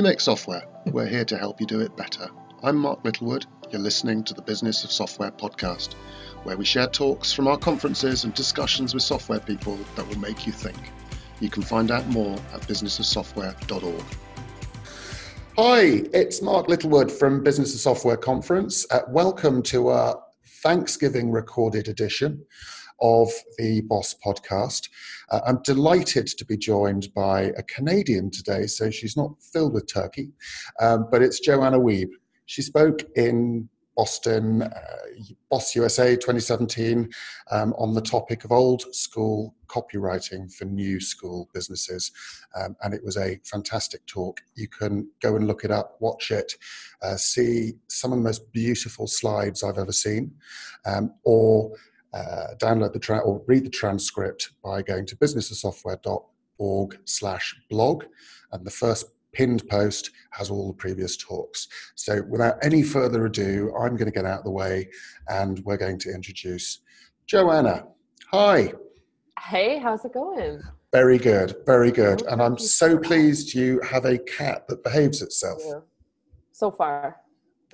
You make software. We're here to help you do it better. I'm Mark Littlewood. You're listening to the Business of Software podcast, where we share talks from our conferences and discussions with software people that will make you think. You can find out more at businessofsoftware.org. Hi, it's Mark Littlewood from Business of Software Conference. Uh, welcome to our Thanksgiving recorded edition of the Boss podcast. Uh, I'm delighted to be joined by a Canadian today, so she's not filled with turkey, um, but it's Joanna Wiebe. She spoke in Boston, uh, Boss USA 2017, um, on the topic of old school copywriting for new school businesses. Um, and it was a fantastic talk. You can go and look it up, watch it, uh, see some of the most beautiful slides I've ever seen, um, or uh, download the tra- or read the transcript by going to businessofsoftware.org slash blog and the first pinned post has all the previous talks. So without any further ado i'm going to get out of the way and we're going to introduce joanna. Hi. Hey how's it going? Very good very good. And i'm so pleased you have a cat that behaves itself. So far.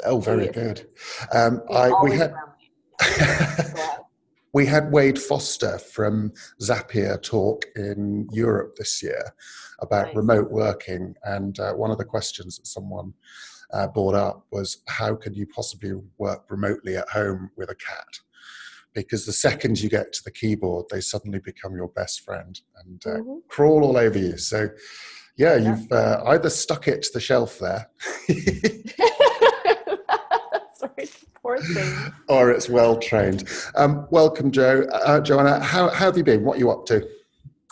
Oh very good. Um, I, we had we had Wade Foster from Zapier talk in Europe this year about nice. remote working, and uh, one of the questions that someone uh, brought up was how can you possibly work remotely at home with a cat? Because the second you get to the keyboard, they suddenly become your best friend and uh, mm-hmm. crawl all over you. So, yeah, yeah. you've uh, either stuck it to the shelf there. Or it's well trained. Um, welcome, Joe. Uh, Joanna, how, how have you been? What are you up to?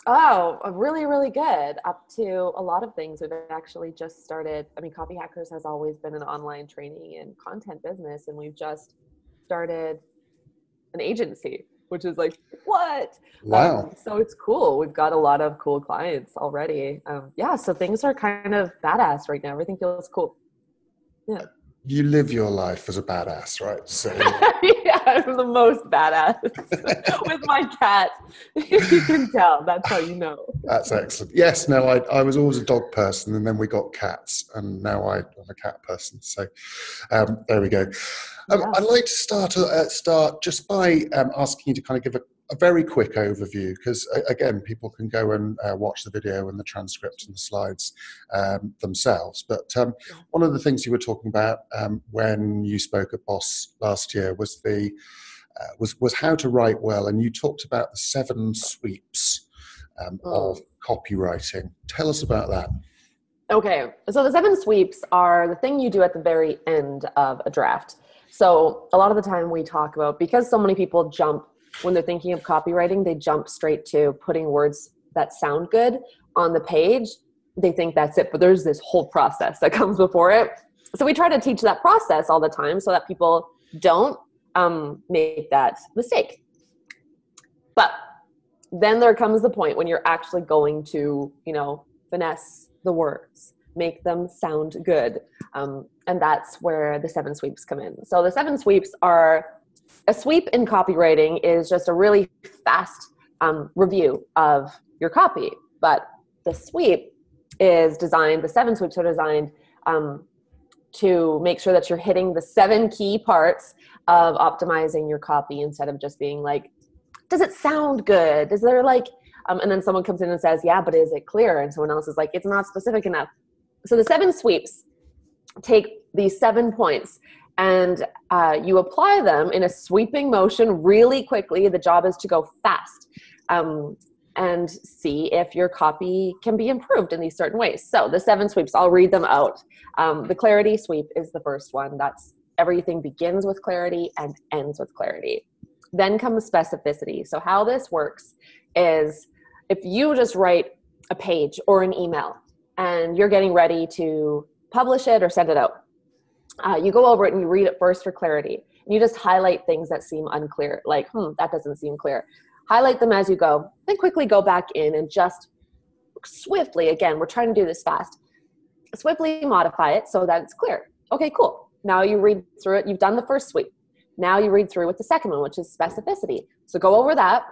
Oh, really, really good. Up to a lot of things. We've actually just started. I mean, Copy Hackers has always been an online training and content business, and we've just started an agency, which is like, what? Wow. Um, so it's cool. We've got a lot of cool clients already. Um, yeah, so things are kind of badass right now. Everything feels cool. Yeah you live your life as a badass, right? So yeah, I'm the most badass with my cat. If you can tell. That's how you know. That's excellent. Yes, no, I, I was always a dog person, and then we got cats, and now I, am a cat person. So um, there we go. Um, yeah. I'd like to start uh, start just by um, asking you to kind of give a a very quick overview because again people can go and uh, watch the video and the transcript and the slides um, themselves. But um, one of the things you were talking about um, when you spoke at boss last year was the uh, was was how to write well and you talked about the seven sweeps um, oh. of copywriting. Tell us about that. Okay so the seven sweeps are the thing you do at the very end of a draft. So a lot of the time we talk about because so many people jump when they're thinking of copywriting, they jump straight to putting words that sound good on the page. They think that's it, but there's this whole process that comes before it. So we try to teach that process all the time so that people don't um, make that mistake. But then there comes the point when you're actually going to, you know, finesse the words, make them sound good. Um, and that's where the seven sweeps come in. So the seven sweeps are a sweep in copywriting is just a really fast um, review of your copy. But the sweep is designed, the seven sweeps are designed um, to make sure that you're hitting the seven key parts of optimizing your copy instead of just being like, does it sound good? Is there like, um, and then someone comes in and says, yeah, but is it clear? And someone else is like, it's not specific enough. So the seven sweeps take these seven points and uh, you apply them in a sweeping motion really quickly. The job is to go fast um, and see if your copy can be improved in these certain ways. So, the seven sweeps, I'll read them out. Um, the clarity sweep is the first one. That's everything begins with clarity and ends with clarity. Then comes specificity. So, how this works is if you just write a page or an email and you're getting ready to publish it or send it out uh, you go over it and you read it first for clarity. You just highlight things that seem unclear, like, hmm, that doesn't seem clear. Highlight them as you go, then quickly go back in and just swiftly, again, we're trying to do this fast, swiftly modify it so that it's clear. Okay, cool. Now you read through it, you've done the first sweep. Now you read through with the second one, which is specificity. So go over that.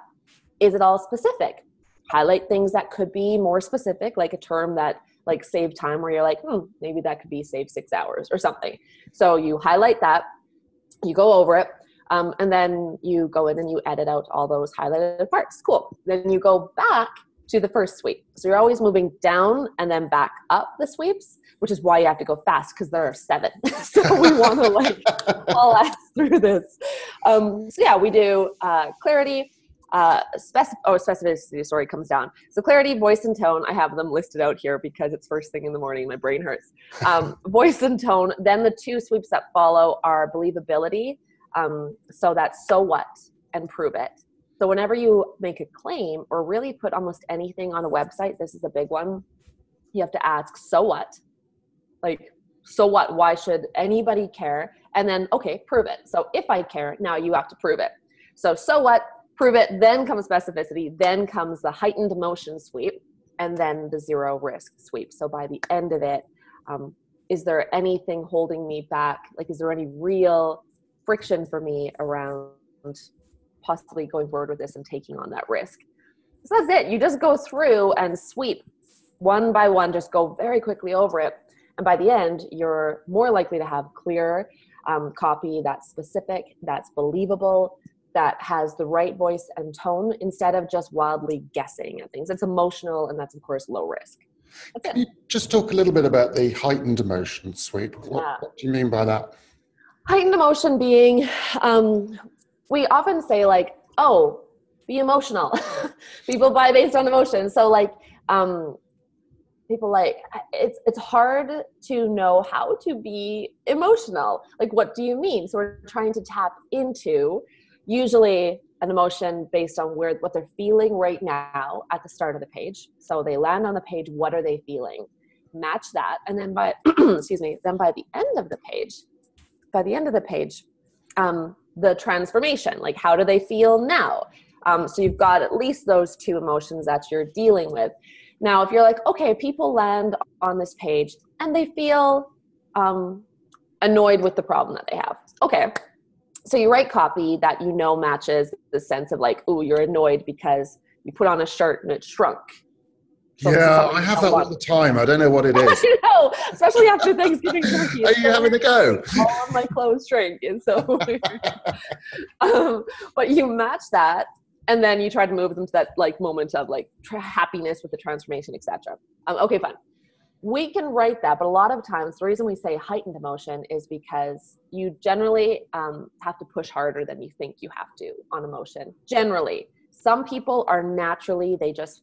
Is it all specific? Highlight things that could be more specific, like a term that like save time where you're like, hmm, maybe that could be save six hours or something. So you highlight that, you go over it, um, and then you go in and you edit out all those highlighted parts. Cool. Then you go back to the first sweep. So you're always moving down and then back up the sweeps, which is why you have to go fast because there are seven. so we want to like blast through this. Um, so yeah, we do uh, clarity. Uh, spec- oh, specificity, sorry, comes down. So clarity, voice, and tone. I have them listed out here because it's first thing in the morning. My brain hurts. Um, voice and tone. Then the two sweeps that follow are believability. Um, so that's so what and prove it. So whenever you make a claim or really put almost anything on a website, this is a big one. You have to ask, so what? Like, so what? Why should anybody care? And then, okay, prove it. So if I care, now you have to prove it. So, so what? Prove it. Then comes specificity. Then comes the heightened emotion sweep, and then the zero risk sweep. So by the end of it, um, is there anything holding me back? Like, is there any real friction for me around possibly going forward with this and taking on that risk. So that's it. You just go through and sweep one by one, just go very quickly over it. And by the end, you're more likely to have clear um, copy that's specific, that's believable, that has the right voice and tone instead of just wildly guessing at things. It's emotional, and that's, of course, low risk. Can you just talk a little bit about the heightened emotion sweep? What, yeah. what do you mean by that? Heightened emotion being um, we often say like, oh, be emotional. people buy based on emotion. So like, um, people like it's it's hard to know how to be emotional. Like, what do you mean? So we're trying to tap into usually an emotion based on where what they're feeling right now at the start of the page. So they land on the page. What are they feeling? Match that, and then by excuse me, then by the end of the page, by the end of the page, um, the transformation like how do they feel now um, so you've got at least those two emotions that you're dealing with now if you're like okay people land on this page and they feel um, annoyed with the problem that they have okay so you write copy that you know matches the sense of like oh you're annoyed because you put on a shirt and it shrunk so yeah, I have that all the time. I don't know what it is. I know, especially after Thanksgiving turkey. Are you having a go? All of my clothes shrink, and so. um, but you match that, and then you try to move them to that like moment of like tra- happiness with the transformation, etc. Um, okay, fine. We can write that, but a lot of times the reason we say heightened emotion is because you generally um, have to push harder than you think you have to on emotion. Generally, some people are naturally they just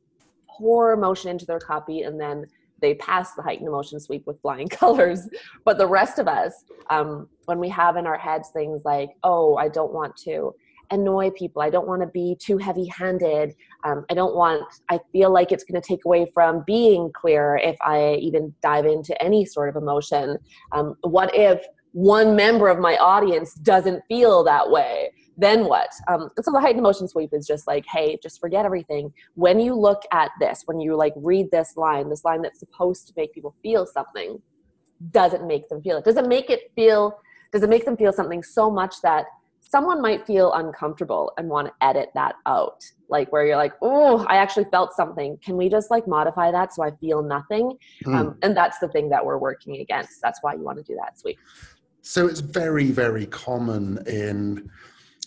pour emotion into their copy and then they pass the heightened emotion sweep with flying colors. But the rest of us, um, when we have in our heads things like, oh, I don't want to annoy people, I don't want to be too heavy handed, um, I don't want, I feel like it's going to take away from being clear if I even dive into any sort of emotion. Um, what if one member of my audience doesn't feel that way? then what? Um, so the heightened emotion sweep is just like, hey, just forget everything. When you look at this, when you like read this line, this line that's supposed to make people feel something, doesn't make them feel it. Does it make it feel? Does it make them feel something so much that someone might feel uncomfortable and want to edit that out? Like where you're like, oh, I actually felt something. Can we just like modify that so I feel nothing? Mm. Um, and that's the thing that we're working against. That's why you want to do that sweet So it's very, very common in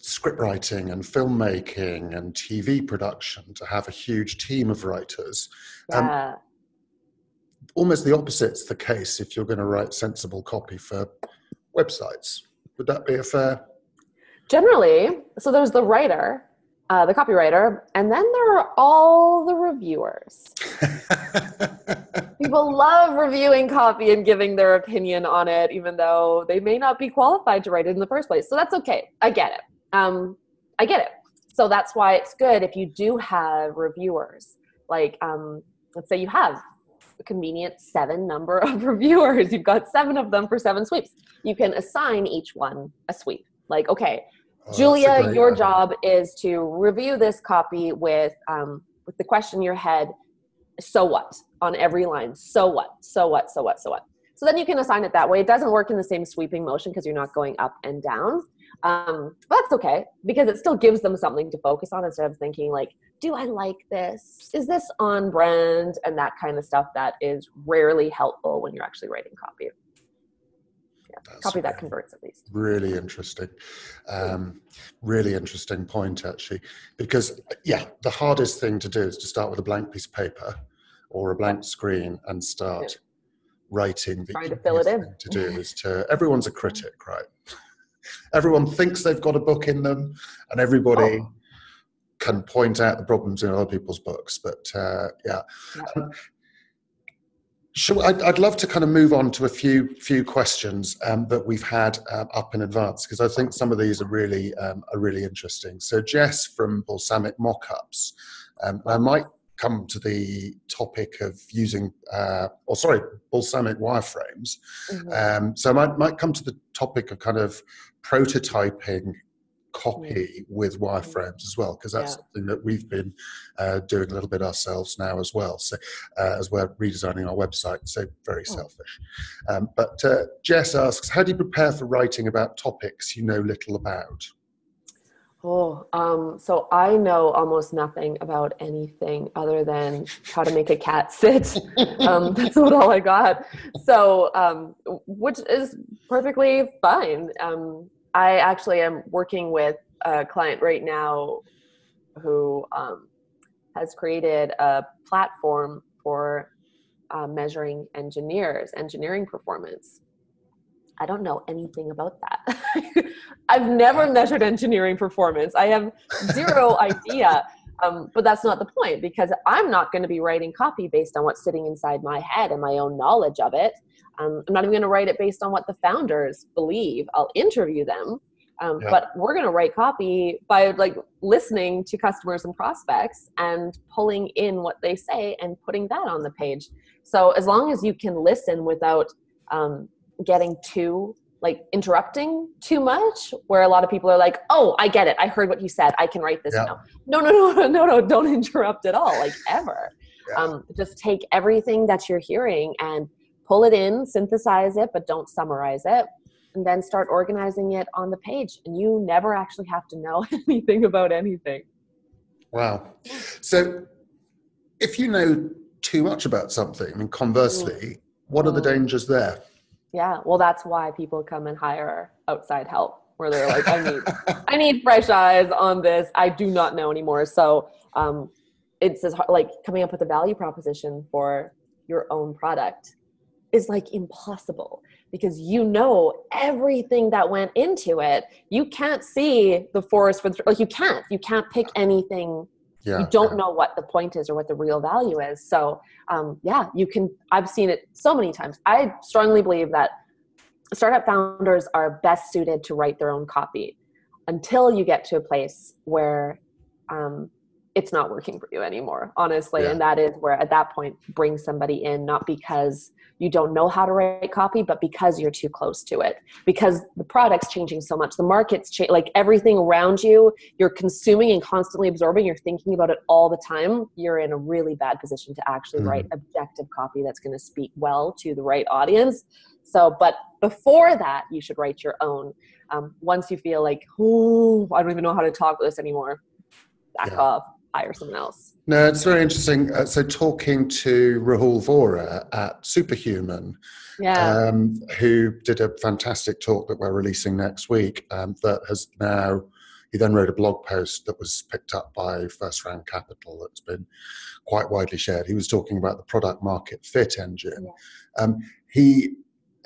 script writing and filmmaking and TV production to have a huge team of writers. Um, yeah. Um, almost the opposite's the case if you're going to write sensible copy for websites. Would that be a fair? Generally, so there's the writer, uh, the copywriter, and then there are all the reviewers. People love reviewing copy and giving their opinion on it, even though they may not be qualified to write it in the first place. So that's okay. I get it um, I get it. So that's why it's good if you do have reviewers. Like, um, let's say you have a convenient seven number of reviewers. You've got seven of them for seven sweeps. You can assign each one a sweep. Like, okay, oh, Julia, your idea. job is to review this copy with um, with the question in your head. So what on every line? So what? So what? So what? So what? So then you can assign it that way. It doesn't work in the same sweeping motion because you're not going up and down. Um, but that's okay because it still gives them something to focus on instead of thinking like do I like this? Is this on brand? And that kind of stuff that is rarely helpful when you're actually writing copy. Yeah, copy that converts at least. Really interesting. Um, really interesting point, actually. Because, yeah, the hardest thing to do is to start with a blank piece of paper or a blank screen and start yeah. writing. Trying to fill it in. To do is to, everyone's a critic, right? Everyone thinks they've got a book in them, and everybody. Oh can point out the problems in other people's books. But uh, yeah. Um, I'd, I'd, love to kind of move on to a few few questions um, that we've had um, up in advance because I think some of these are really um, are really interesting. So Jess from Balsamiq Mockups, um, I might come to the topic of using, uh, or sorry, Balsamiq wireframes. Mm-hmm. Um, so I might might come to the topic of kind of prototyping copy with wireframes as well, because that's yeah. something that we've been uh, doing a little bit ourselves now as well. So, uh, as we're redesigning our website, so very oh. selfish. Um, but uh, Jess asks, how do you prepare for writing about topics you know little about? Oh, um, so I know almost nothing about anything other than how to make a cat sit. um, that's all I got. So, um, which is perfectly fine. I actually am working with a client right now who um, has created a platform for uh, measuring engineers, engineering performance. I don't know anything about that. I've never measured engineering performance. I have zero idea. Um, but that's not the point because I'm not going to be writing copy based on what's sitting inside my head and my own knowledge of it. Um, I'm not even going to write it based on what the founders believe. I'll interview them, um, yeah. but we're going to write copy by like listening to customers and prospects and pulling in what they say and putting that on the page. So as long as you can listen without um, getting too like interrupting too much where a lot of people are like oh i get it i heard what you said i can write this yeah. now no no no no no don't interrupt at all like ever yeah. um, just take everything that you're hearing and pull it in, synthesize it, but don't summarize it, and then start organizing it on the page. And you never actually have to know anything about anything. Wow. So if you know too much about something, and conversely, mm. what are the mm. dangers there? Yeah, well, that's why people come and hire outside help where they're like, I need, I need fresh eyes on this. I do not know anymore. So um, it's like coming up with a value proposition for your own product is like impossible because you know everything that went into it. You can't see the forest for the like you can't. You can't pick anything. Yeah, you don't yeah. know what the point is or what the real value is. So um, yeah, you can. I've seen it so many times. I strongly believe that startup founders are best suited to write their own copy until you get to a place where um, it's not working for you anymore honestly yeah. and that is where at that point bring somebody in not because you don't know how to write copy but because you're too close to it because the product's changing so much the market's cha- like everything around you you're consuming and constantly absorbing you're thinking about it all the time you're in a really bad position to actually mm. write objective copy that's going to speak well to the right audience so but before that you should write your own um, once you feel like oh i don't even know how to talk with this anymore back yeah. off hire someone else. No, it's very interesting. Uh, so, talking to Rahul Vohra at Superhuman, yeah. um, who did a fantastic talk that we're releasing next week, um, that has now, he then wrote a blog post that was picked up by First Round Capital that's been quite widely shared. He was talking about the product market fit engine. Yeah. Um, he,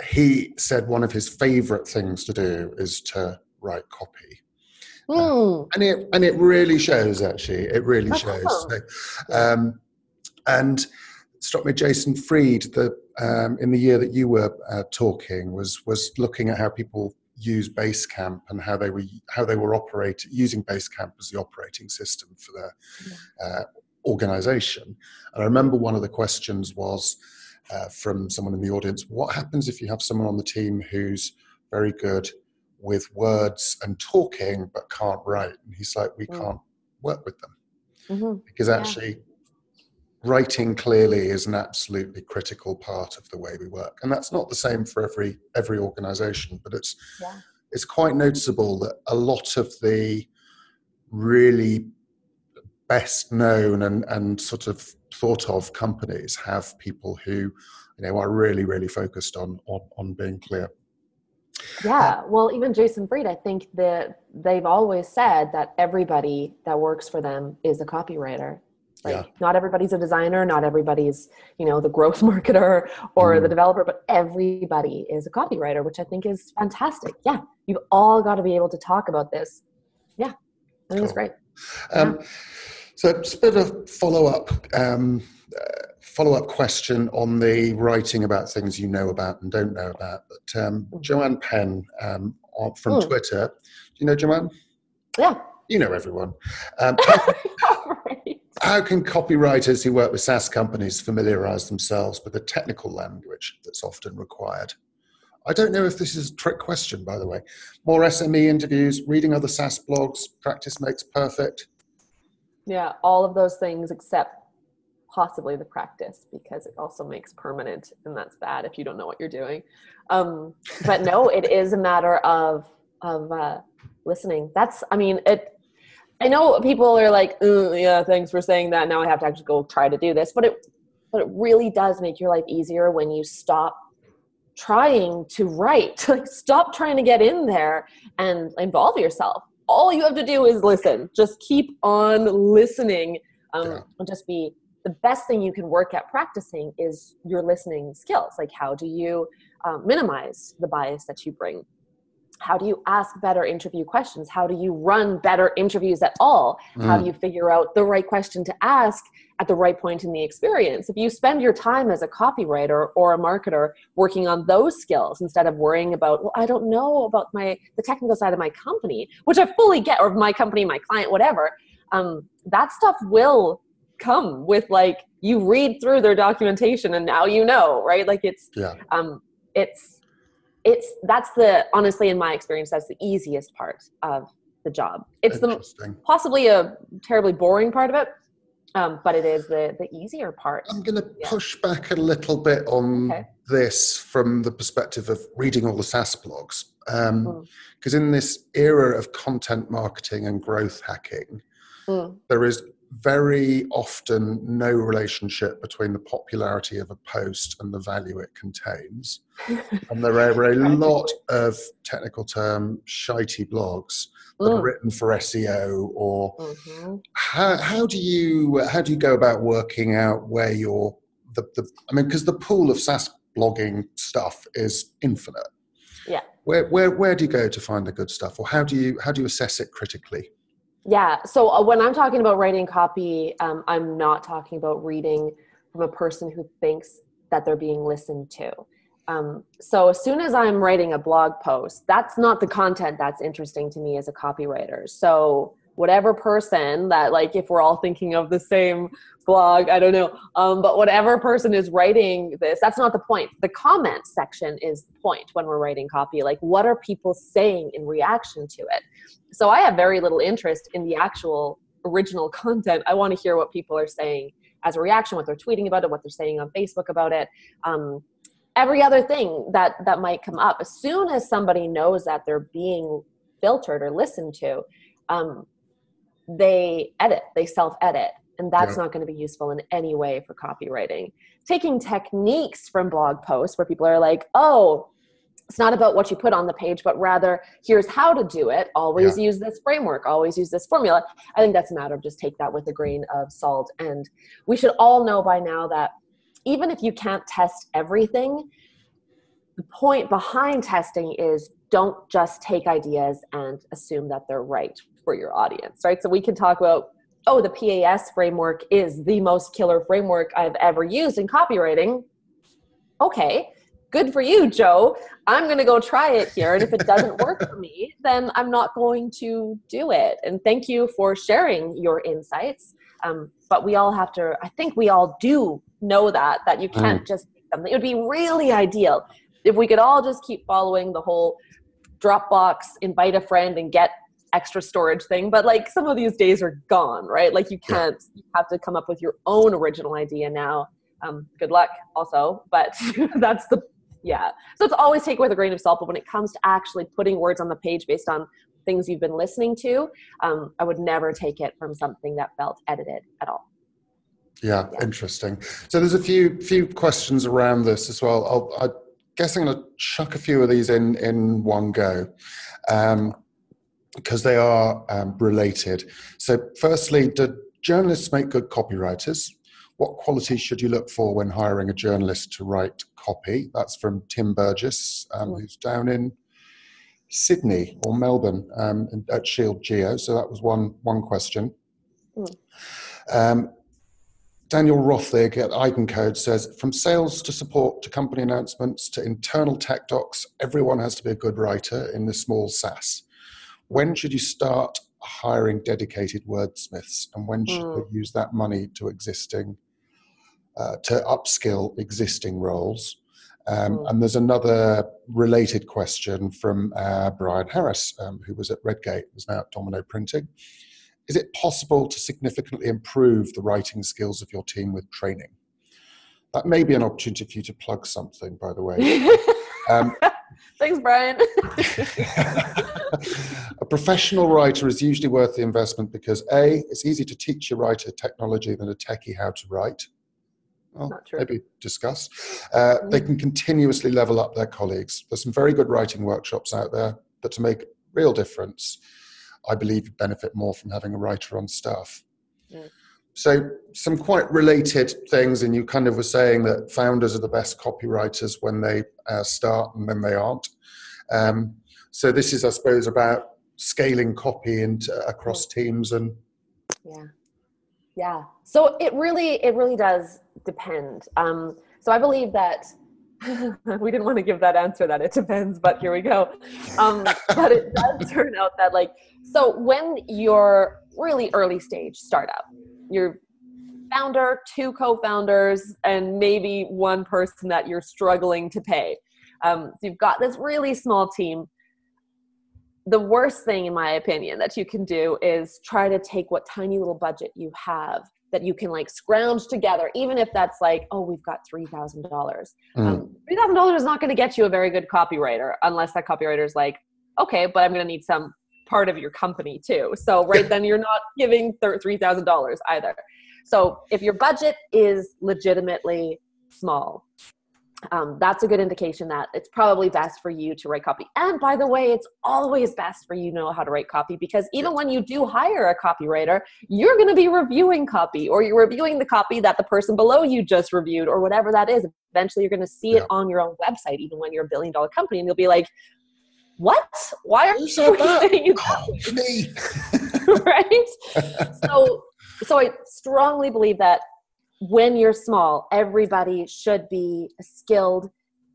he said one of his favorite things to do is to write copy. Mm. and it and it really shows actually it really shows so, um, and stop me jason Fried, the um, in the year that you were uh, talking was was looking at how people use basecamp and how they were how they were operating using basecamp as the operating system for their yeah. uh, organization and i remember one of the questions was uh, from someone in the audience what happens if you have someone on the team who's very good with words and talking but can't write. And he's like, we mm. can't work with them mm-hmm. because actually. Yeah. Writing clearly is an absolutely critical part of the way we work, and that's not the same for every every organisation. But it's yeah. it's quite noticeable that a lot of the really best known and, and sort of thought of companies have people who you know are really really focused on on, on being clear yeah well even jason Fried i think that they've always said that everybody that works for them is a copywriter like yeah. not everybody's a designer not everybody's you know the growth marketer or mm. the developer but everybody is a copywriter which i think is fantastic yeah you've all got to be able to talk about this yeah i think cool. it's great um, yeah. so it's a bit of follow-up um, uh, follow-up question on the writing about things you know about and don't know about but um, mm. joanne penn um, from mm. twitter do you know joanne yeah you know everyone um, how can copywriters who work with SaaS companies familiarize themselves with the technical language that's often required? I don't know if this is a trick question, by the way. More SME interviews, reading other SaaS blogs, practice makes perfect. Yeah, all of those things except possibly the practice because it also makes permanent, and that's bad if you don't know what you're doing. Um, but no, it is a matter of of uh, listening. That's, I mean, it I know people are like, yeah, thanks for saying that. Now I have to actually go try to do this, but it, but it really does make your life easier when you stop trying to write. Like, stop trying to get in there and involve yourself. All you have to do is listen. Just keep on listening. Um, yeah. And just be the best thing you can work at practicing is your listening skills. Like, how do you um, minimize the bias that you bring? how do you ask better interview questions how do you run better interviews at all mm. how do mm. you figure out the right question to ask at the right point in the experience if you spend your time as a copywriter or a marketer working on those skills instead of worrying about well i don't know about my the technical side of my company which i fully get or my company my client whatever um, that stuff will come with like you read through their documentation and now you know right like it's yeah. um, it's it's that's the honestly in my experience that's the easiest part of the job it's the possibly a terribly boring part of it um, but it is the the easier part i'm going to yeah. push back a little bit on okay. this from the perspective of reading all the saas blogs because um, mm. in this era of content marketing and growth hacking mm. there is very often no relationship between the popularity of a post and the value it contains. and there are a lot of technical term shitey blogs that mm. are written for SEO or mm-hmm. how, how do you how do you go about working out where you're the, the I mean because the pool of SaaS blogging stuff is infinite. Yeah. Where, where where do you go to find the good stuff or how do you how do you assess it critically? Yeah. So uh, when I'm talking about writing copy, um, I'm not talking about reading from a person who thinks that they're being listened to. Um, so as soon as I'm writing a blog post, that's not the content that's interesting to me as a copywriter. So whatever person that like if we're all thinking of the same blog i don't know um, but whatever person is writing this that's not the point. The comment section is the point when we're writing copy. Like what are people saying in reaction to it? So i have very little interest in the actual original content. I want to hear what people are saying as a reaction what they're tweeting about it what they're saying on facebook about it. Um, every other thing that that might come up as soon as somebody knows that they're being filtered or listened to um, they edit, they self edit. And that's yeah. not going to be useful in any way for copywriting. Taking techniques from blog posts where people are like, oh, it's not about what you put on the page, but rather here's how to do it. Always yeah. use this framework, always use this formula. I think that's a matter of just take that with a grain of salt. And we should all know by now that even if you can't test everything, the point behind testing is don't just take ideas and assume that they're right for your audience, right? So we can talk about, oh, the PAS framework is the most killer framework I've ever used in copywriting. Okay, good for you, Joe. I'm going to go try it here. And if it doesn't work for me, then I'm not going to do it. And thank you for sharing your insights. Um, but we all have to, I think we all do know that, that you can't mm. just something. It would be really ideal if we could all just keep following the whole Dropbox, invite a friend and get extra storage thing but like some of these days are gone right like you can't yeah. you have to come up with your own original idea now um, good luck also but that's the yeah so it's always take with a grain of salt but when it comes to actually putting words on the page based on things you've been listening to. Um, I would never take it from something that felt edited at all. Yeah, yeah. interesting. So there's a few few questions around this as well. I'll, I guess I'm going to chuck a few of these in in one go. Um, because they are um, related. So, firstly, do journalists make good copywriters? What qualities should you look for when hiring a journalist to write copy? That's from Tim Burgess, um, who's down in Sydney or Melbourne um, at Shield Geo. So that was one one question. Mm. Um, Daniel Rothig at Eigencode says, from sales to support to company announcements to internal tech docs, everyone has to be a good writer in the small SaaS. When should you start hiring dedicated wordsmiths, and when should mm. they use that money to existing uh, to upskill existing roles? Um, mm. And there's another related question from uh, Brian Harris, um, who was at Redgate, is now at Domino Printing. Is it possible to significantly improve the writing skills of your team with training? That may be an opportunity for you to plug something, by the way. um, Thanks, Brian. a professional writer is usually worth the investment because A, it's easy to teach a writer technology than a techie how to write. Well, maybe discuss. Uh, mm-hmm. They can continuously level up their colleagues. There's some very good writing workshops out there, but to make a real difference, I believe you benefit more from having a writer on staff. Mm. So, some quite related things, and you kind of were saying that founders are the best copywriters when they uh, start and then they aren't. Um, so, this is, I suppose, about scaling copy into across teams and yeah. Yeah. So it really it really does depend. Um, so i believe that we didn't want to give that answer that it depends but here we go. Um, but it does turn out that like so when you're really early stage startup your founder, two co-founders, and maybe one person that you're struggling to pay. Um, so you've got this really small team. The worst thing, in my opinion, that you can do is try to take what tiny little budget you have that you can like scrounge together, even if that's like, oh, we've got three thousand dollars. Mm. Um, three thousand dollars is not going to get you a very good copywriter unless that copywriter is like, okay, but I'm going to need some part of your company too. So right then you're not giving $3,000 either. So if your budget is legitimately small, um, that's a good indication that it's probably best for you to write copy. And by the way, it's always best for you to know how to write copy because even when you do hire a copywriter, you're going to be reviewing copy or you're reviewing the copy that the person below you just reviewed or whatever that is. Eventually, you're going to see yeah. it on your own website, even when you're a billion dollar company, and you'll be like, what? Why are you saying oh, me? right? so, so I strongly believe that when you're small, everybody should be a skilled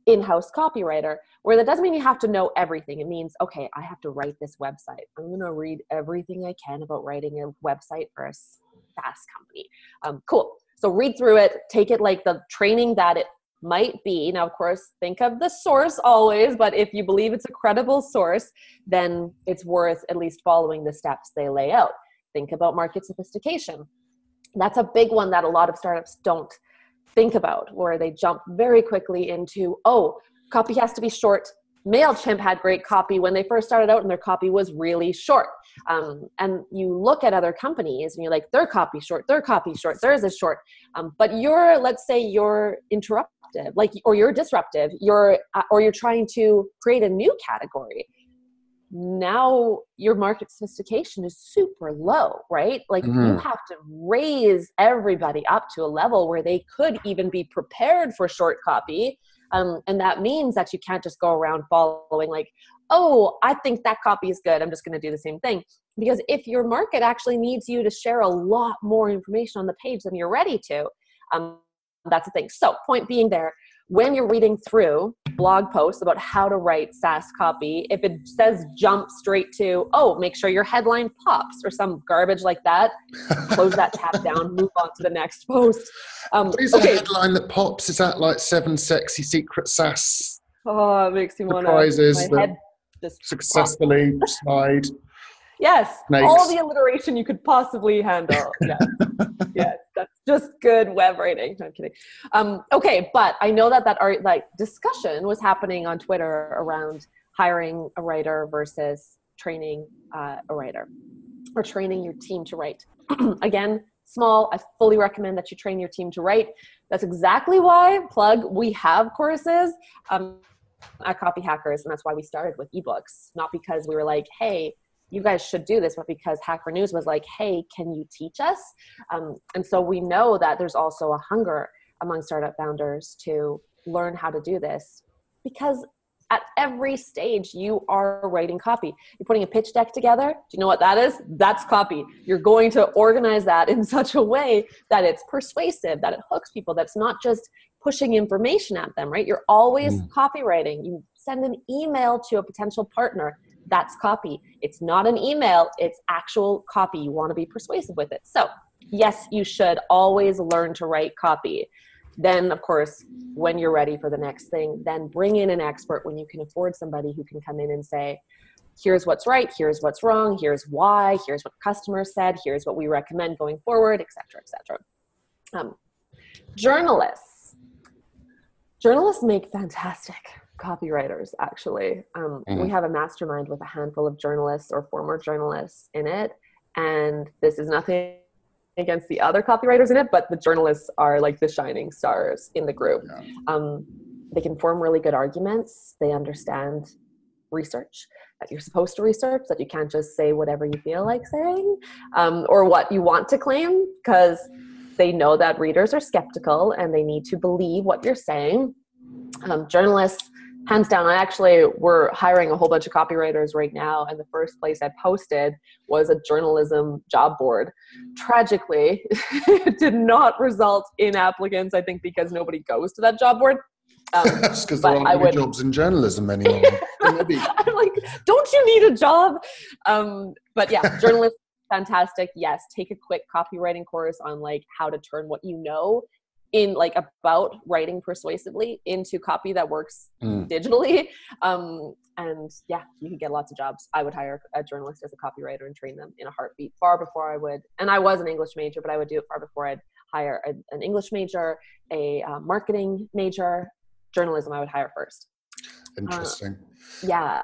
in-house copywriter. Where that doesn't mean you have to know everything. It means, okay, I have to write this website. I'm going to read everything I can about writing a website for a SaaS company. Um, cool. So read through it, take it like the training that it might be. Now, of course, think of the source always, but if you believe it's a credible source, then it's worth at least following the steps they lay out. Think about market sophistication. That's a big one that a lot of startups don't think about, where they jump very quickly into, oh, copy has to be short. MailChimp had great copy when they first started out, and their copy was really short. Um, and you look at other companies and you're like, their copy short, their copy short, theirs is short. Um, but you're, let's say, you're interrupt disruptive like or you're disruptive you're uh, or you're trying to create a new category now your market sophistication is super low right like mm-hmm. you have to raise everybody up to a level where they could even be prepared for short copy um, and that means that you can't just go around following like oh i think that copy is good i'm just going to do the same thing because if your market actually needs you to share a lot more information on the page than you're ready to um, that's the thing. So, point being there, when you're reading through blog posts about how to write SaaS copy, if it says jump straight to, oh, make sure your headline pops or some garbage like that, close that tab down, move on to the next post. Um, what is okay. a headline that pops? Is that like seven sexy secret SaaS? Oh, it makes me want to. Prizes that successfully slide. Yes, Snakes. all the alliteration you could possibly handle. Yes, yes, just good web writing. No, I'm kidding. Um, okay, but I know that that art like discussion was happening on Twitter around hiring a writer versus training uh, a writer or training your team to write. Again, small. I fully recommend that you train your team to write. That's exactly why, plug, we have courses um, at Copy Hackers, and that's why we started with ebooks. Not because we were like, hey, you guys should do this, but because Hacker News was like, hey, can you teach us? Um, and so we know that there's also a hunger among startup founders to learn how to do this because at every stage you are writing copy. You're putting a pitch deck together. Do you know what that is? That's copy. You're going to organize that in such a way that it's persuasive that it hooks people that's not just pushing information at them right? You're always mm. copywriting. You send an email to a potential partner that's copy. It's not an email it's actual copy. You want to be persuasive with it. So yes you should always learn to write copy. Then of course when you're ready for the next thing then bring in an expert when you can afford somebody who can come in and say here's what's right here's what's wrong here's why here's what customers said here's what we recommend going forward etc etc um, journalists. Journalists make fantastic copywriters actually um, mm-hmm. we have a mastermind with a handful of journalists or former journalists in it and this is nothing against the other copywriters in it, but the journalists are like the shining stars in the group. Yeah. Um, they can form really good arguments. They understand research that you're supposed to research, that you can't just say whatever you feel like saying um, or what you want to claim, because they know that readers are skeptical and they need to believe what you're saying. Um, journalists hands down i actually we're hiring a whole bunch of copywriters right now and the first place i posted was a journalism job board tragically it did not result in applicants i think because nobody goes to that job board um, That's because there aren't any would, jobs in journalism anymore. I'm like, don't you need a job? Um, but yeah, journalists, fantastic. Yes, take a quick copywriting course on like how to turn what you know in like about writing persuasively into copy that works mm. digitally. Um, and yeah you can get lots of jobs. I would hire a journalist as a copywriter and train them in a heartbeat far before i would and i was an english major but i would do it far before i'd hire a, an english major a uh, marketing major. Journalism i would hire first. Interesting. Uh, yeah.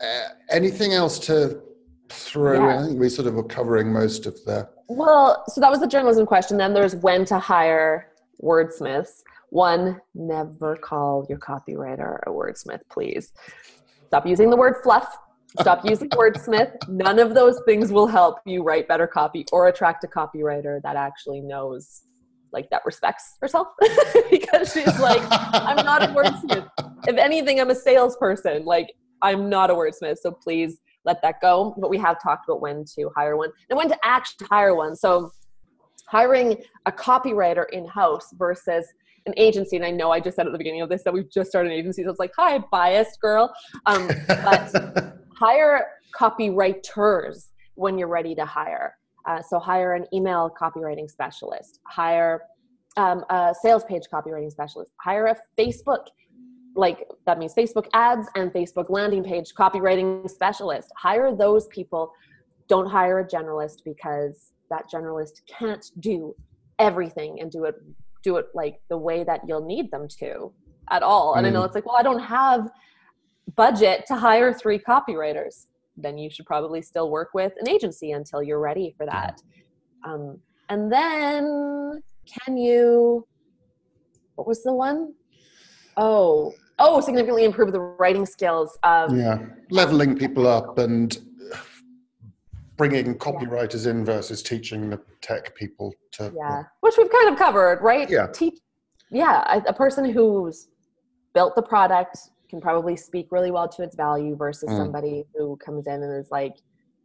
Uh, anything else to throw yeah. i think we sort of were covering most of the well so that was the journalism question. Then there's when to hire wordsmiths. One, never call your copywriter a wordsmith, please. Stop using the word fluff. Stop using wordsmith. None of those things will help you write better copy or attract a copywriter that actually knows, like, that respects herself. because she's like, I'm not a wordsmith. If anything, I'm a salesperson. Like, I'm not a wordsmith. So please let that go. But we have talked about when to hire one and when to actually hire one. So hiring a copywriter in house versus an agency. And I know I just said at the beginning of this that we've just started an agency. So it's like, hi, biased girl. Um, but hire copywriters when you're ready to hire. Uh, so hire an email copywriting specialist, hire um, a sales page copywriting specialist, hire a Facebook, like that means Facebook ads and Facebook landing page copywriting specialist. Hire those people. Don't hire a generalist because that generalist can't do everything and do it do it like the way that you'll need them to at all. And mm. I know mm. it's like, well, I don't have budget to hire three copywriters. Then you should probably still work with an agency until you're ready for that. Um, and then can you what was the one? Oh, oh, significantly improve the writing skills of yeah, leveling people up and bringing copywriters in versus teaching the tech people to yeah. which we've kind of covered right? Yeah. Teach yeah a, a person who's built the product can probably speak really well to its value versus mm. somebody who comes in and is like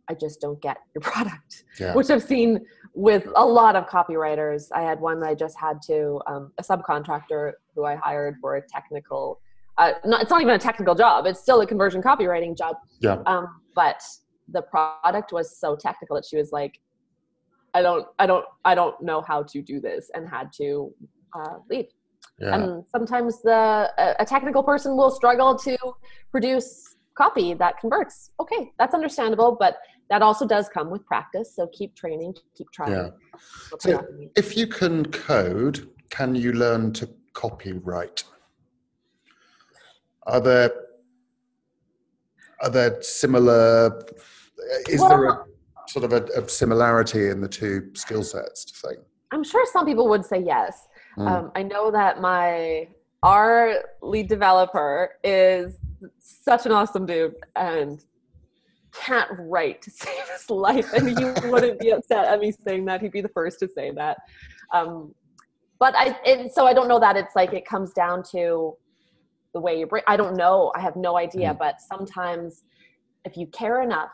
i just don't get your product yeah. which i've seen with a lot of copywriters. I had one that i just had to um, a subcontractor who i hired for a technical uh, not, it's not even a technical job it's still a conversion copywriting job. Yeah. Um, but the product was so technical that she was like i don't i don't i don't know how to do this and had to uh, leave yeah. and sometimes the a, technical person will struggle to produce copy that converts okay that's understandable but that also does come with practice so keep training keep trying yeah. so if you can code can you learn to copywrite are there are there similar? Is well, there a sort of a, a, similarity in the two skill sets? To think, I'm sure some people would say yes. Mm. Um, I know that my our lead developer is such an awesome dude and can't write to save his life and he wouldn't be upset at me saying that he'd be the first to say that um, but i and so i don't know that it's like it comes down to the way you bring i don't know i have no idea mm. but sometimes if you care enough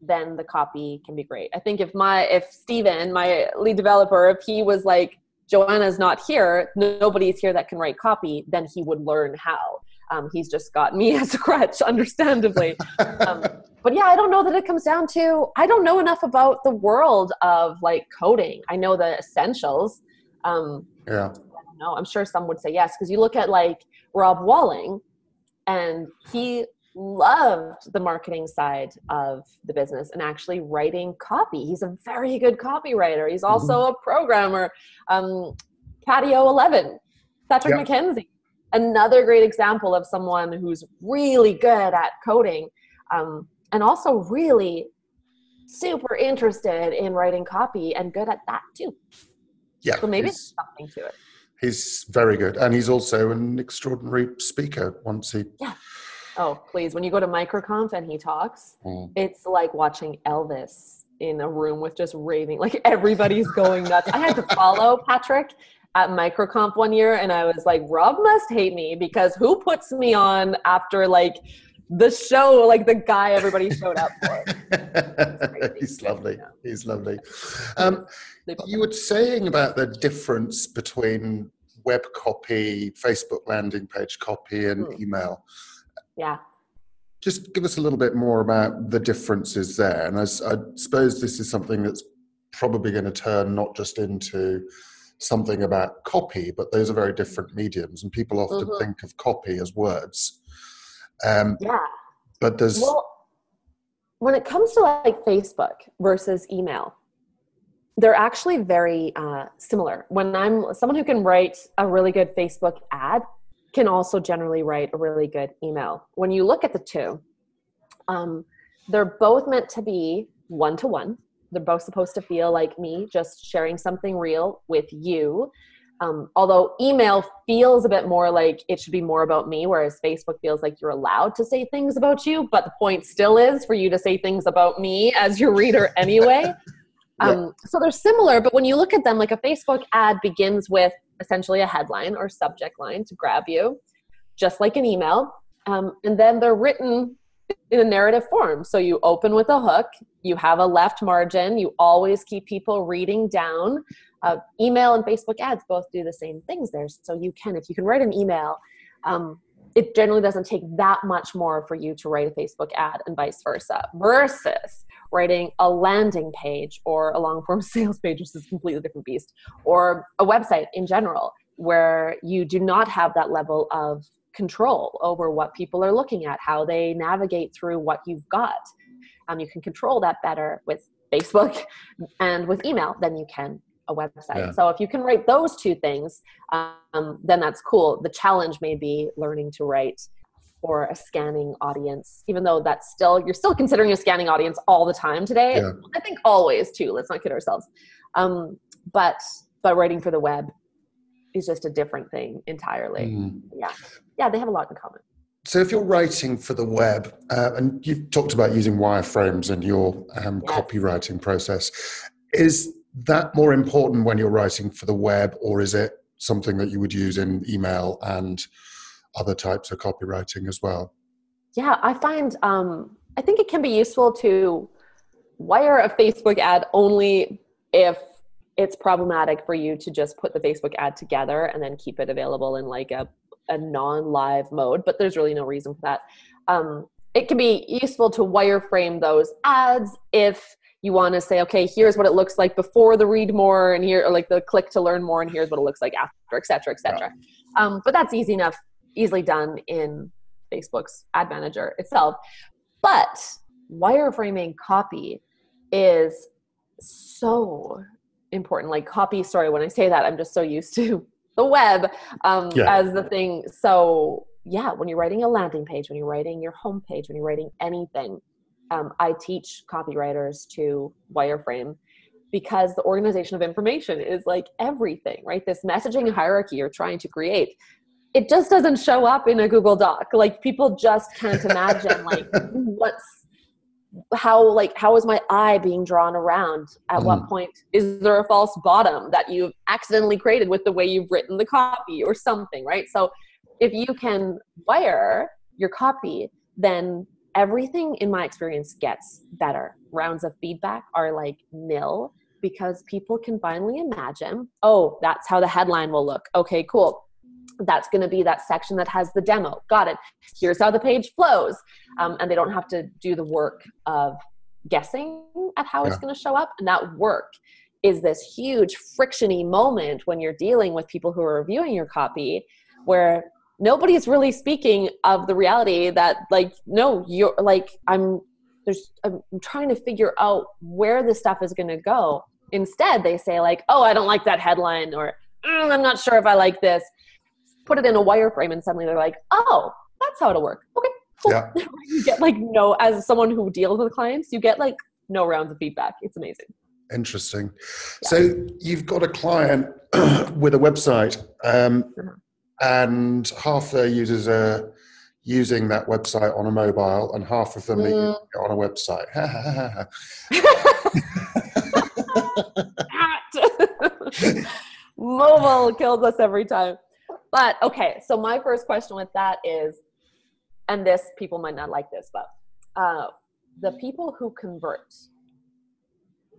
then the copy can be great. I think if my if steven my lead developer if he was like joanna's not here nobody's here that can write copy then he would learn how. Um, he's just got me as a crutch understandably. Um, but yeah i don't know that it comes down to i don't know enough about the world of like coding. I know the essentials. Um, yeah. No i'm sure some would say yes because you look at like rob walling and he loved the marketing side of the business and actually writing copy he's a very good copywriter he's also mm-hmm. a programmer um, patio 11 patrick yep. mckenzie another great example of someone who's really good at coding um, and also really super interested in writing copy and good at that too. Yeah. So maybe something to it. He's very good. And he's also an extraordinary speaker once he. Yeah. Oh, please. When you go to MicroConf and he talks, mm. it's like watching Elvis in a room with just raving. Like everybody's going nuts. I had to follow Patrick at MicroConf one year and I was like, Rob must hate me because who puts me on after like the show, like the guy everybody showed up for. He's lovely. Yeah. He's lovely. Um, you were saying about the difference between web copy, Facebook landing page copy, and mm. email. Yeah. Just give us a little bit more about the differences there. And I, I suppose this is something that's probably going to turn not just into something about copy, but those are very different mediums, and people often mm-hmm. think of copy as words. Um, yeah. But there's. Well, when it comes to like Facebook versus email, they're actually very uh, similar. When I'm someone who can write a really good Facebook ad, can also generally write a really good email. When you look at the two, um, they're both meant to be one to one. They're both supposed to feel like me, just sharing something real with you. Um, although email feels a bit more like it should be more about me, whereas Facebook feels like you're allowed to say things about you, but the point still is for you to say things about me as your reader anyway. yeah. um, so they're similar, but when you look at them, like a Facebook ad begins with essentially a headline or subject line to grab you, just like an email. Um, and then they're written in a narrative form. So you open with a hook, you have a left margin, you always keep people reading down uh, email and Facebook ads both do the same things there. So you can, if you can write an email, um, it generally doesn't take that much more for you to write a Facebook ad and vice versa, versus writing a landing page or a long form sales page, which is a completely different beast, or a website in general, where you do not have that level of control over what people are looking at, how they navigate through what you've got. Um, you can control that better with Facebook and with email than you can a website. Yeah. So if you can write those two things, um, then that's cool. The challenge may be learning to write for a scanning audience, even though that's still you're still considering a scanning audience all the time today. Yeah. I think always too. Let's not kid ourselves. Um, but but writing for the web is just a different thing entirely. Mm. Yeah, yeah, they have a lot in common. So, if you're writing for the web, uh, and you've talked about using wireframes in your um, yes. copywriting process, is that more important when you're writing for the web, or is it something that you would use in email and other types of copywriting as well? Yeah, I find um, I think it can be useful to wire a Facebook ad only if it's problematic for you to just put the Facebook ad together and then keep it available in like a, a non-live mode. But there's really no reason for that. Um, it can be useful to wireframe those ads if you want to say, okay, here's what it looks like before the read more, and here, or like the click to learn more, and here's what it looks like after, et cetera, et cetera. Yeah. Um, but that's easy enough, easily done in Facebook's ad manager itself. But wireframing copy is so important. Like copy, sorry, when I say that, I'm just so used to the web um, yeah. as the thing. So yeah, when you're writing a landing page, when you're writing your homepage, when you're writing anything, um, I teach copywriters to wireframe because the organization of information is like everything, right? This messaging hierarchy you're trying to create, it just doesn't show up in a Google Doc. Like people just can't imagine like what's how like how is my eye being drawn around at mm. what point is there a false bottom that you've accidentally created with the way you've written the copy or something right so if you can wire your copy then everything in my experience gets better. Rounds of feedback are like nil because people can finally imagine oh that's how the headline will look. Okay cool. That's going to be that section that has the demo. Got it. Here's how the page flows. Um, and they don't have to do the work of guessing at how yeah. it's going to show up. And that work is this huge frictiony moment when you're dealing with people who are reviewing your copy where nobody's really speaking of the reality that like no you're like i'm there's i'm trying to figure out where this stuff is going to go. Instead they say like oh i don't like that headline or mm, i'm not sure if i like this. Put it in a wireframe and suddenly they're like oh that's how it'll work. Okay cool. yeah. you get like no as someone who deals with clients you get like no rounds of feedback. It's amazing. Interesting. Yeah. so you've got a client with a website um, uh-huh and half their users are using that website on a mobile, and half of them mm. are on a website. Mobile kills us every time. But okay, so my first question with that is, and this people might not like this, but uh, the people who convert,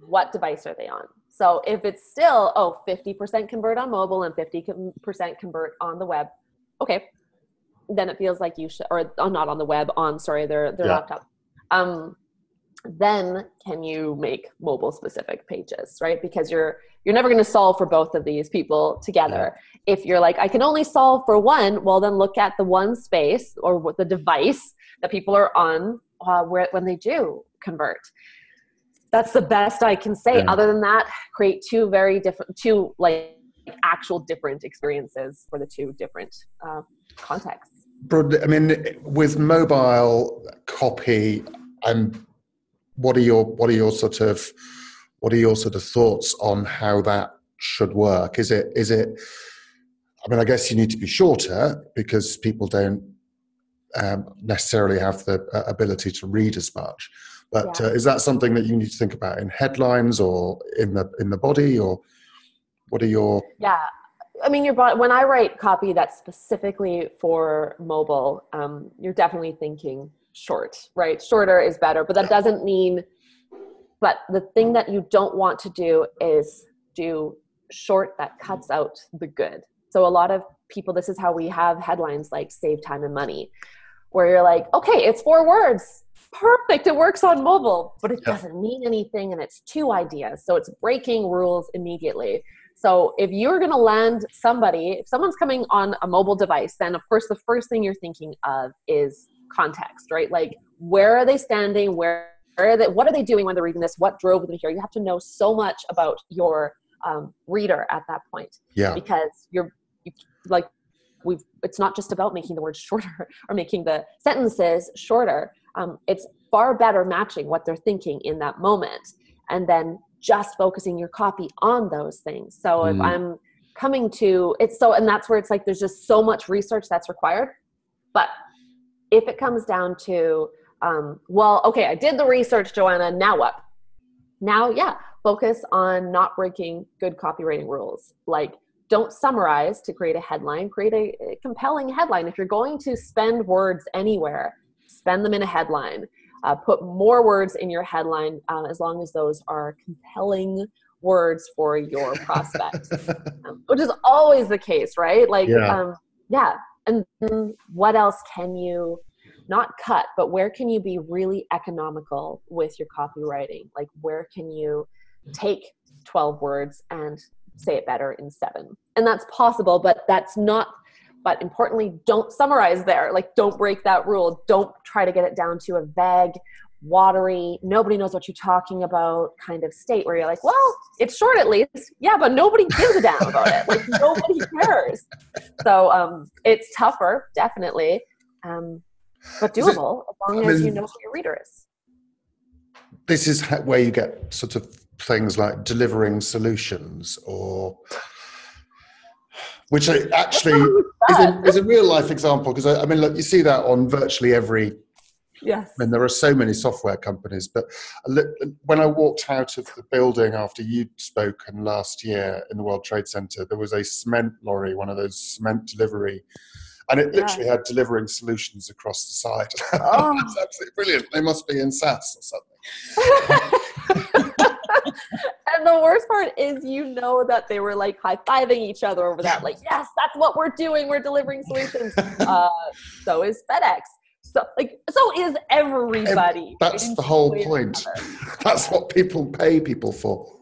what device are they on? So if it's still, oh, 50% convert on mobile and 50% convert on the web, okay, then it feels like you should, or oh, not on the web, on, sorry, their, their yeah. laptop. Um, then can you make mobile specific pages, right? Because you're, you're never going to solve for both of these people together. Yeah. If you're like, I can only solve for one, well, then look at the one space or the device that people are on uh, where, when they do convert that's the best I can say. Yeah. Other than that, create two very different, two like actual different experiences for the two different uh, contexts. I mean, with mobile copy, and what are your what are your sort of what are your sort of thoughts on how that should work? Is it is it? I mean, I guess you need to be shorter because people don't um, necessarily have the uh, ability to read as much. But yeah. uh, is that something that you need to think about in headlines or in the in the body, or what are your? Yeah, I mean, your when I write copy that's specifically for mobile, um, you're definitely thinking short, right? Shorter is better, but that doesn't mean. But the thing that you don't want to do is do short that cuts out the good. So a lot of people, this is how we have headlines like "save time and money," where you're like, okay, it's four words perfect. It works on mobile, but it doesn't mean anything and it's two ideas. So it's breaking rules immediately. So if you're going to land somebody, if someone's coming on a mobile device, then of course the first thing you're thinking of is context, right? Like where are they standing? Where, where are they, what are they doing when they're reading this? What drove them here? You have to know so much about your um, reader at that point. Yeah. Because you're you, like we've it's not just about making the words shorter or making the sentences shorter um, it's far better matching what they're thinking in that moment and then just focusing your copy on those things. So mm. if i'm coming to it's so and that's where it's like there's just so much research that's required. But if it comes down to um, well okay i did the research joanna now what? Now yeah focus on not breaking good copywriting rules. Like don't summarize to create a headline. Create a, a compelling headline. If you're going to spend words anywhere spend them in a headline. Uh, put more words in your headline um, as long as those are compelling words for your prospect, um, which is always the case, right? Like, yeah. Um, yeah. And what else can you not cut, but where can you be really economical with your copywriting? Like, where can you take 12 words and say it better in seven? And that's possible, but that's not but importantly don't summarize there like don't break that rule don't try to get it down to a vague watery, nobody knows what you're talking about kind of state where you're like, well, it's short at least. Yeah, but nobody gives a damn about it. Like nobody cares. So um, it's tougher, definitely, um, but doable as long as you know who your reader is. This is where you get sort of things like delivering solutions or which actually is a, is a, real life example because I, I, mean look you see that on virtually every yes I mean there are so many software companies but when I walked out of the building after you'd spoken last year in the World Trade Center there was a cement lorry one of those cement delivery and it literally yeah. had delivering solutions across the site. Oh. That's absolutely brilliant. They must be in SaaS or something. and the worst part is you know that they were like high-fiving each other over that. Like yes that's what we're doing. We're delivering solutions. Uh, so is fedex. So like so is everybody. That's the whole point. that's what people pay people for.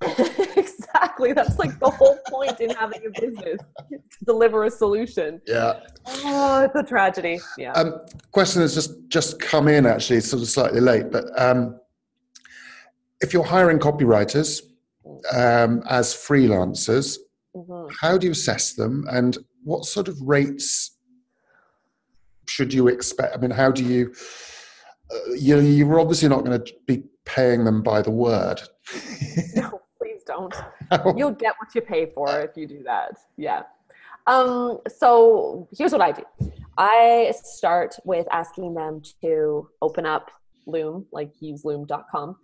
Exactly. That's like the whole point in having a business to deliver a solution. Yeah. Oh it's a tragedy. Yeah. Um question has just just come in actually sort of slightly late but um if you're hiring copywriters um, as freelancers, mm-hmm. how do you assess them and what sort of rates should you expect? I mean, how do you, uh, you you're obviously not going to be paying them by the word. no, please don't. You'll get what you pay for if you do that. Yeah. Um, so here's what I do. I start with asking them to open up Loom, like use loom.com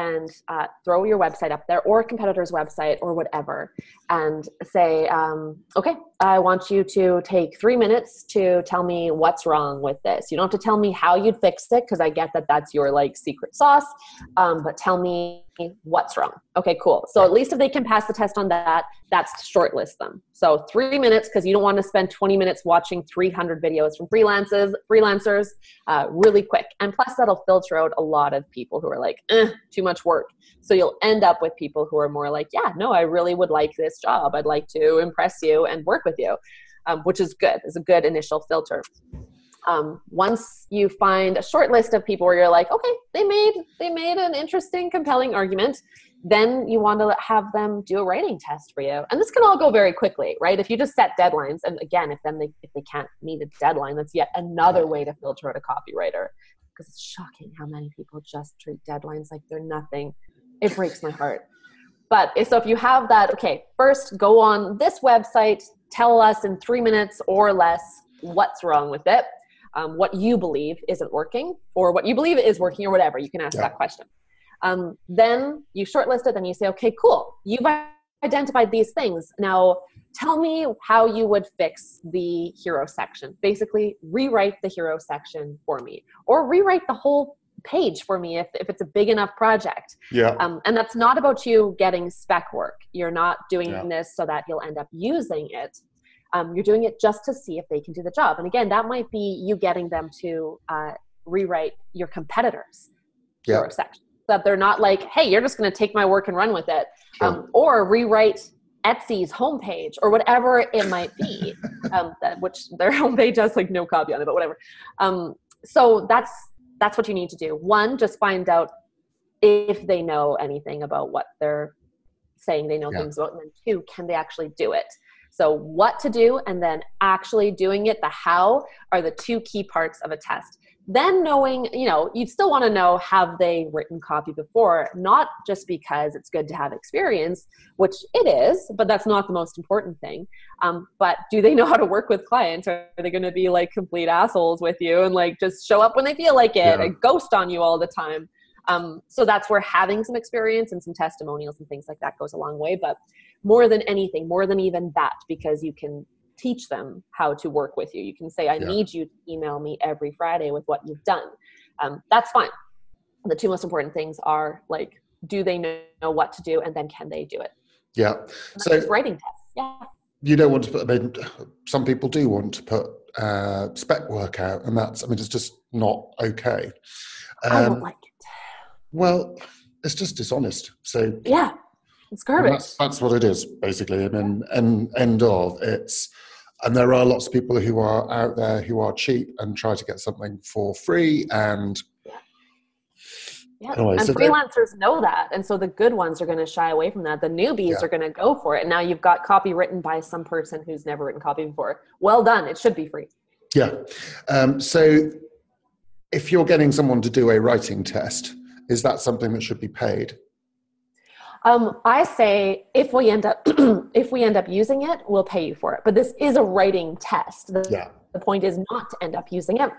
and uh, throw your website up there or a competitor's website or whatever and say um, okay i want you to take three minutes to tell me what's wrong with this. You don't have to tell me how you'd fix it because i get that that's your like secret sauce um, but tell me what's wrong. Okay, cool. So at least if they can pass the test on that, that's shortlist them. So three minutes because you don't want to spend 20 minutes watching 300 videos from freelancers, freelancers, uh, really quick. And plus, that'll filter out a lot of people who are like, eh, too much work. So you'll end up with people who are more like, yeah, no, I really would like this job. I'd like to impress you and work with you, um, which is good. It's a good initial filter um, once you find a short list of people where you're like okay they made they made an interesting compelling argument then you want to have them do a writing test for you. And this can all go very quickly right? If you just set deadlines and again if then they if they can't meet a deadline that's yet another way to filter out a copywriter. Because it's shocking how many people just treat deadlines like they're nothing. It breaks my heart. But so if you have that okay first go on this website tell us in three minutes or less what's wrong with it um, what you believe isn't working or what you believe is working or whatever. You can ask yeah. that question. Um, then you shortlist it, then you say, okay, cool. You've identified these things. Now tell me how you would fix the hero section. Basically, rewrite the hero section for me or rewrite the whole page for me if, if it's a big enough project. Yeah. Um, and that's not about you getting spec work. You're not doing yeah. this so that you'll end up using it. Um, you're doing it just to see if they can do the job. And again, that might be you getting them to uh, rewrite your competitors' yeah. section. So that they're not like, hey, you're just going to take my work and run with it. Sure. Um, or rewrite Etsy's homepage or whatever it might be, um, that, which their homepage has like no copy on it, but whatever. Um, so that's that's what you need to do. One, just find out if they know anything about what they're saying they know yeah. things about, and then two, can they actually do it? So, what to do and then actually doing it, the how, are the two key parts of a test. Then, knowing, you know, you'd still want to know have they written copy before, not just because it's good to have experience, which it is, but that's not the most important thing. Um, but do they know how to work with clients? Are they going to be like complete assholes with you and like just show up when they feel like it yeah. and ghost on you all the time? Um, so that's where having some experience and some testimonials and things like that goes a long way. But more than anything, more than even that, because you can teach them how to work with you. You can say, I yeah. need you to email me every Friday with what you've done. Um, that's fine. The two most important things are like, do they know what to do? And then can they do it? Yeah. So writing tests. Yeah. You don't want to put, I mean, some people do want to put uh, spec work out, and that's, I mean, it's just not okay. Um, I don't um, like it. Well, it's just dishonest. So yeah, it's garbage. That's, that's, what it is, basically. I mean, end, end of it's, and there are lots of people who are out there who are cheap and try to get something for free, and Yeah. Anyway, and so freelancers know that. And so the good ones are going to shy away from that. The newbies yeah. are going to go for it. And now you've got copy written by some person who's never written copy before. Well done. It should be free. Yeah. Um, so if you're getting someone to do a writing test, is that something that should be paid? Um, I say if we end up if we end up using it, we'll pay you for it. But this is a writing test. The, yeah. the point is not to end up using it.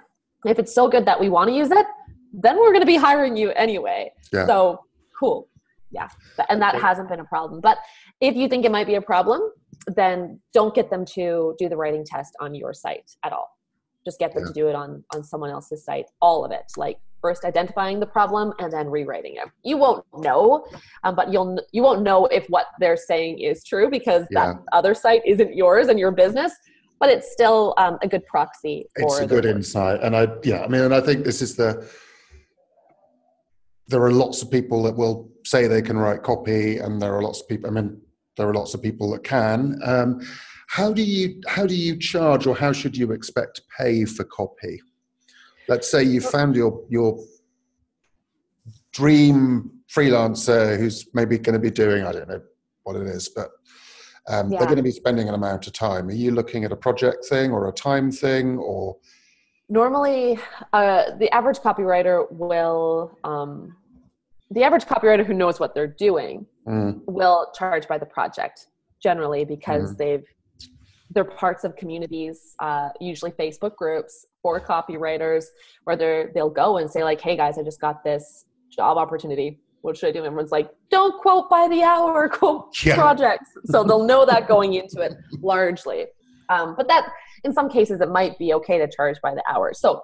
If it's so good that we want to use it, then we're going to be hiring you anyway. Yeah. So cool. Yeah. And that hasn't been a problem. But if you think it might be a problem, then don't get them to do the writing test on your site at all. Just get them yeah. to do it on on someone else's site. All of it, like first identifying the problem and then rewriting it. You won't know, um, but you'll you won't know if what they're saying is true because yeah. that other site isn't yours and your business. But it's still um, a good proxy. For it's a good insight, and I yeah, I mean, and I think this is the. There are lots of people that will say they can write copy, and there are lots of people. I mean, there are lots of people that can. Um, how do you how do you charge, or how should you expect pay for copy? Let's say you found your your dream freelancer who's maybe going to be doing i don't know what it is but um, yeah. they're going to be spending an amount of time are you looking at a project thing or a time thing or normally uh, the average copywriter will um, the average copywriter who knows what they're doing mm. will charge by the project generally because mm. they've they're parts of communities, uh, usually Facebook groups for copywriters, where they they'll go and say like, "Hey guys, I just got this job opportunity. What should I do?" And everyone's like, "Don't quote by the hour, quote yeah. projects." So they'll know that going into it largely. Um, but that, in some cases, it might be okay to charge by the hour. So,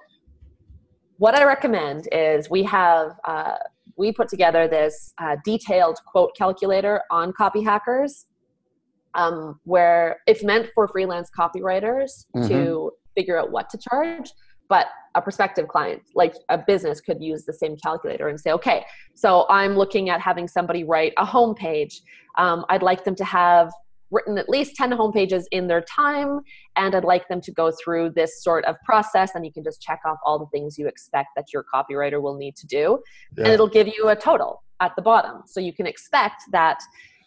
what I recommend is we have. Uh, we put together this uh, detailed quote calculator on copy hackers um, where it's meant for freelance copywriters mm-hmm. to figure out what to charge but a prospective client like a business could use the same calculator and say okay so i'm looking at having somebody write a homepage um, i'd like them to have written at least 10 home pages in their time and i'd like them to go through this sort of process and you can just check off all the things you expect that your copywriter will need to do yeah. and it'll give you a total at the bottom so you can expect that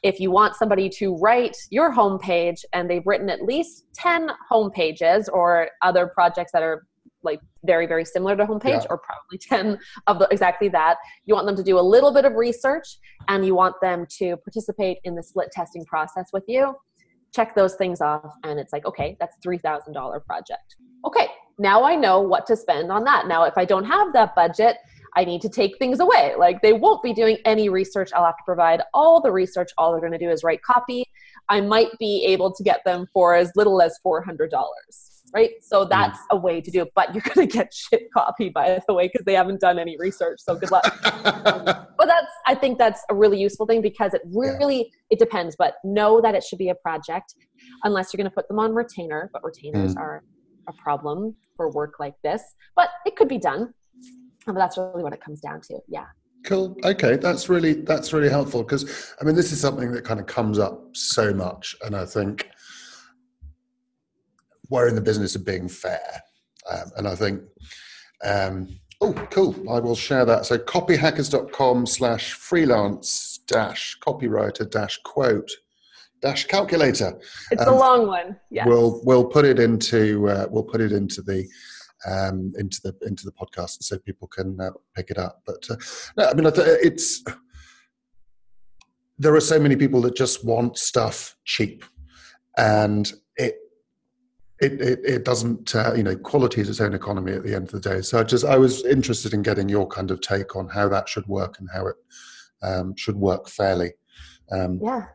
if you want somebody to write your homepage and they've written at least 10 homepages or other projects that are like very very similar to homepage yeah. or probably 10 of the, exactly that you want them to do a little bit of research and you want them to participate in the split testing process with you check those things off and it's like okay that's $3000 project okay now i know what to spend on that now if i don't have that budget I need to take things away. Like they won't be doing any research. I'll have to provide all the research. All they're going to do is write copy. I might be able to get them for as little as $400, right? So mm. that's a way to do it. But you're going to get shit copy, by the way, because they haven't done any research. So good luck. um, but that's, I think that's a really useful thing because it really, yeah. it depends. But know that it should be a project unless you're going to put them on retainer. But retainers mm. are a problem for work like this. But it could be done but that's really what it comes down to yeah. Cool. Okay that's really that's really helpful because i mean this is something that kind of comes up so much and i think we're in the business of being fair um, and i think um, oh cool i will share that. So copyhackers.com slash freelance dash copywriter dash quote dash calculator. It's um, a long one yes. we'll we'll put it into uh, we'll put it into the um, into the into the podcast so people can uh, pick it up. But uh, no, I mean, it's there are so many people that just want stuff cheap, and it it it, it doesn't uh, you know quality is its own economy at the end of the day. So I just I was interested in getting your kind of take on how that should work and how it um, should work fairly. Um, yeah.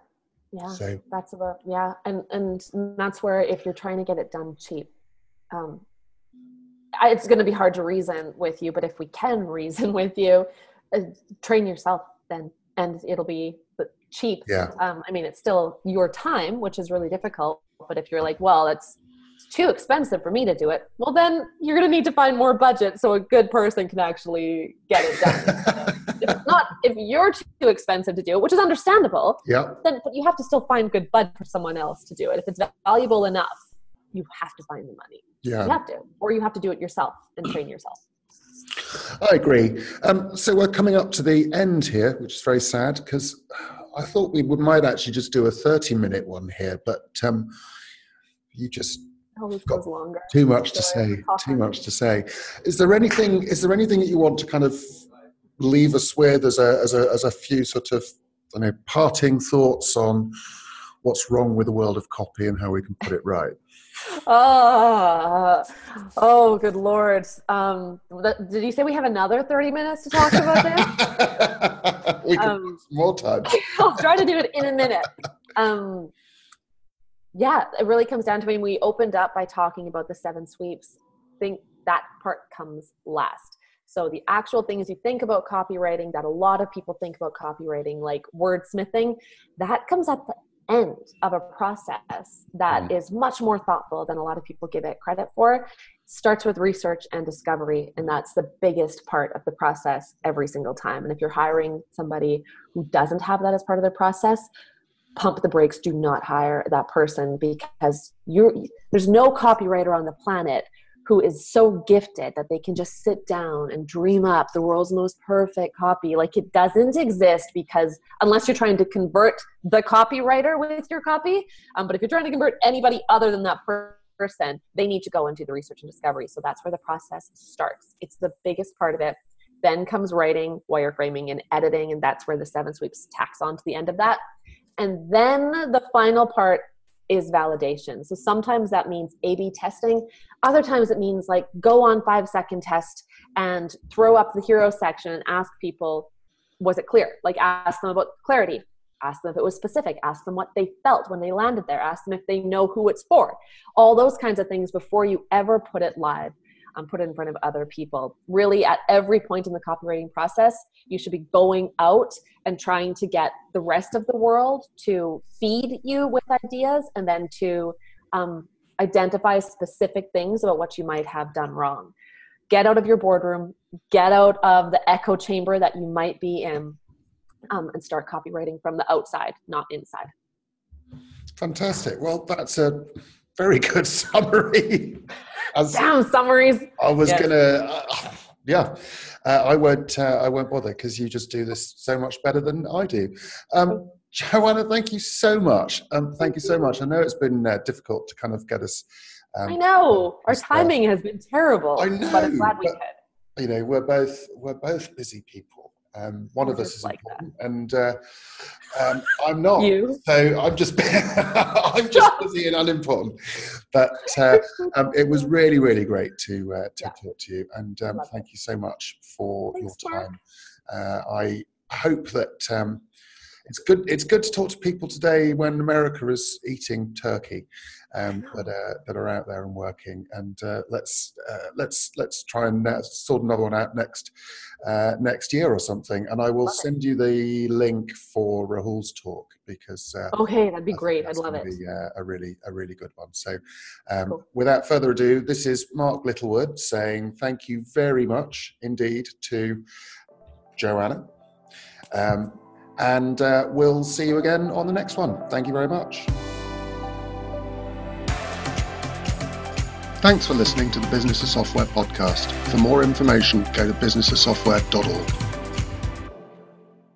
Yeah, so. that's about yeah, and and that's where if you're trying to get it done cheap, um, it's going to be hard to reason with you, but if we can reason with you, uh, train yourself then, and it'll be cheap. Yeah. Um, I mean, it's still your time, which is really difficult. But if you're like, well, it's too expensive for me to do it, well, then you're going to need to find more budget so a good person can actually get it done. if not, if you're too expensive to do it, which is understandable, yeah. then but you have to still find good budget for someone else to do it. If it's valuable enough, you have to find the money. Yeah. You have to, or you have to do it yourself and train yourself. I agree. Um, so we're coming up to the end here, which is very sad because I thought we would, might actually just do a 30 minute one here, but um, you just got longer. too much to say. Too much to say. Is there anything? Is there anything that you want to kind of leave us with as a as a as a few sort of I know parting thoughts on what's wrong with the world of copy and how we can put it right? Oh, oh, good lord! Um, did you say we have another thirty minutes to talk about this? we can um, more time. I'll try to do it in a minute. Um, yeah, it really comes down to when we opened up by talking about the seven sweeps. I think that part comes last. So the actual things you think about copywriting that a lot of people think about copywriting, like wordsmithing, that comes at the end of a process that mm. is much more thoughtful than a lot of people give it credit for starts with research and discovery and that's the biggest part of the process every single time and if you're hiring somebody who doesn't have that as part of their process pump the brakes do not hire that person because you're. there's no copywriter on the planet who is so gifted that they can just sit down and dream up the world's most perfect copy. Like it doesn't exist because unless you're trying to convert the copywriter with your copy, um, but if you're trying to convert anybody other than that person, they need to go into the research and discovery. So that's where the process starts. It's the biggest part of it. Then comes writing, wireframing, and editing, and that's where the seven sweeps tacks on to the end of that. And then the final part is validation. So sometimes that means A B testing. Other times it means like go on five second test and throw up the hero section and ask people, was it clear? Like ask them about clarity. Ask them if it was specific. Ask them what they felt when they landed there. Ask them if they know who it's for. All those kinds of things before you ever put it live um, put it in front of other people. Really, at every point in the copywriting process, you should be going out and trying to get the rest of the world to feed you with ideas and then to um, identify specific things about what you might have done wrong. Get out of your boardroom, get out of the echo chamber that you might be in, um, and start copywriting from the outside, not inside. Fantastic. Well, that's a very good summary. As Damn summaries. I was yes. gonna, uh, yeah. Uh, I won't. Uh, I won't bother because you just do this so much better than I do. Um, Joanna, thank you so much. Um, thank you so much. I know it's been uh, difficult to kind of get us. Um, I know our timing has been terrible. I know, but I'm glad we could. You know, we're both we're both busy people. Um, one of us is like important, that. and uh, um, I'm not. You? So I'm just I'm just busy and unimportant. But uh, um, it was really really great to uh, to yeah. talk to you, and um, thank you so much for Thanks, your time. Uh, I hope that um, it's good. It's good to talk to people today when America is eating turkey, um, that are that are out there and working. And uh, let's uh, let's let's try and sort another one out next uh, next year or something. And I will love send it. you the link for Rahul's talk because uh, okay, that'd be great. I'd love it. Be, uh, a really a really good one. So, um, cool. without further ado, this is Mark Littlewood saying thank you very much indeed to Joanna. Um, and uh, we'll see you again on the next one. Thank you very much. Thanks for listening to the Business of Software podcast. For more information, go to businessofsoftware.org.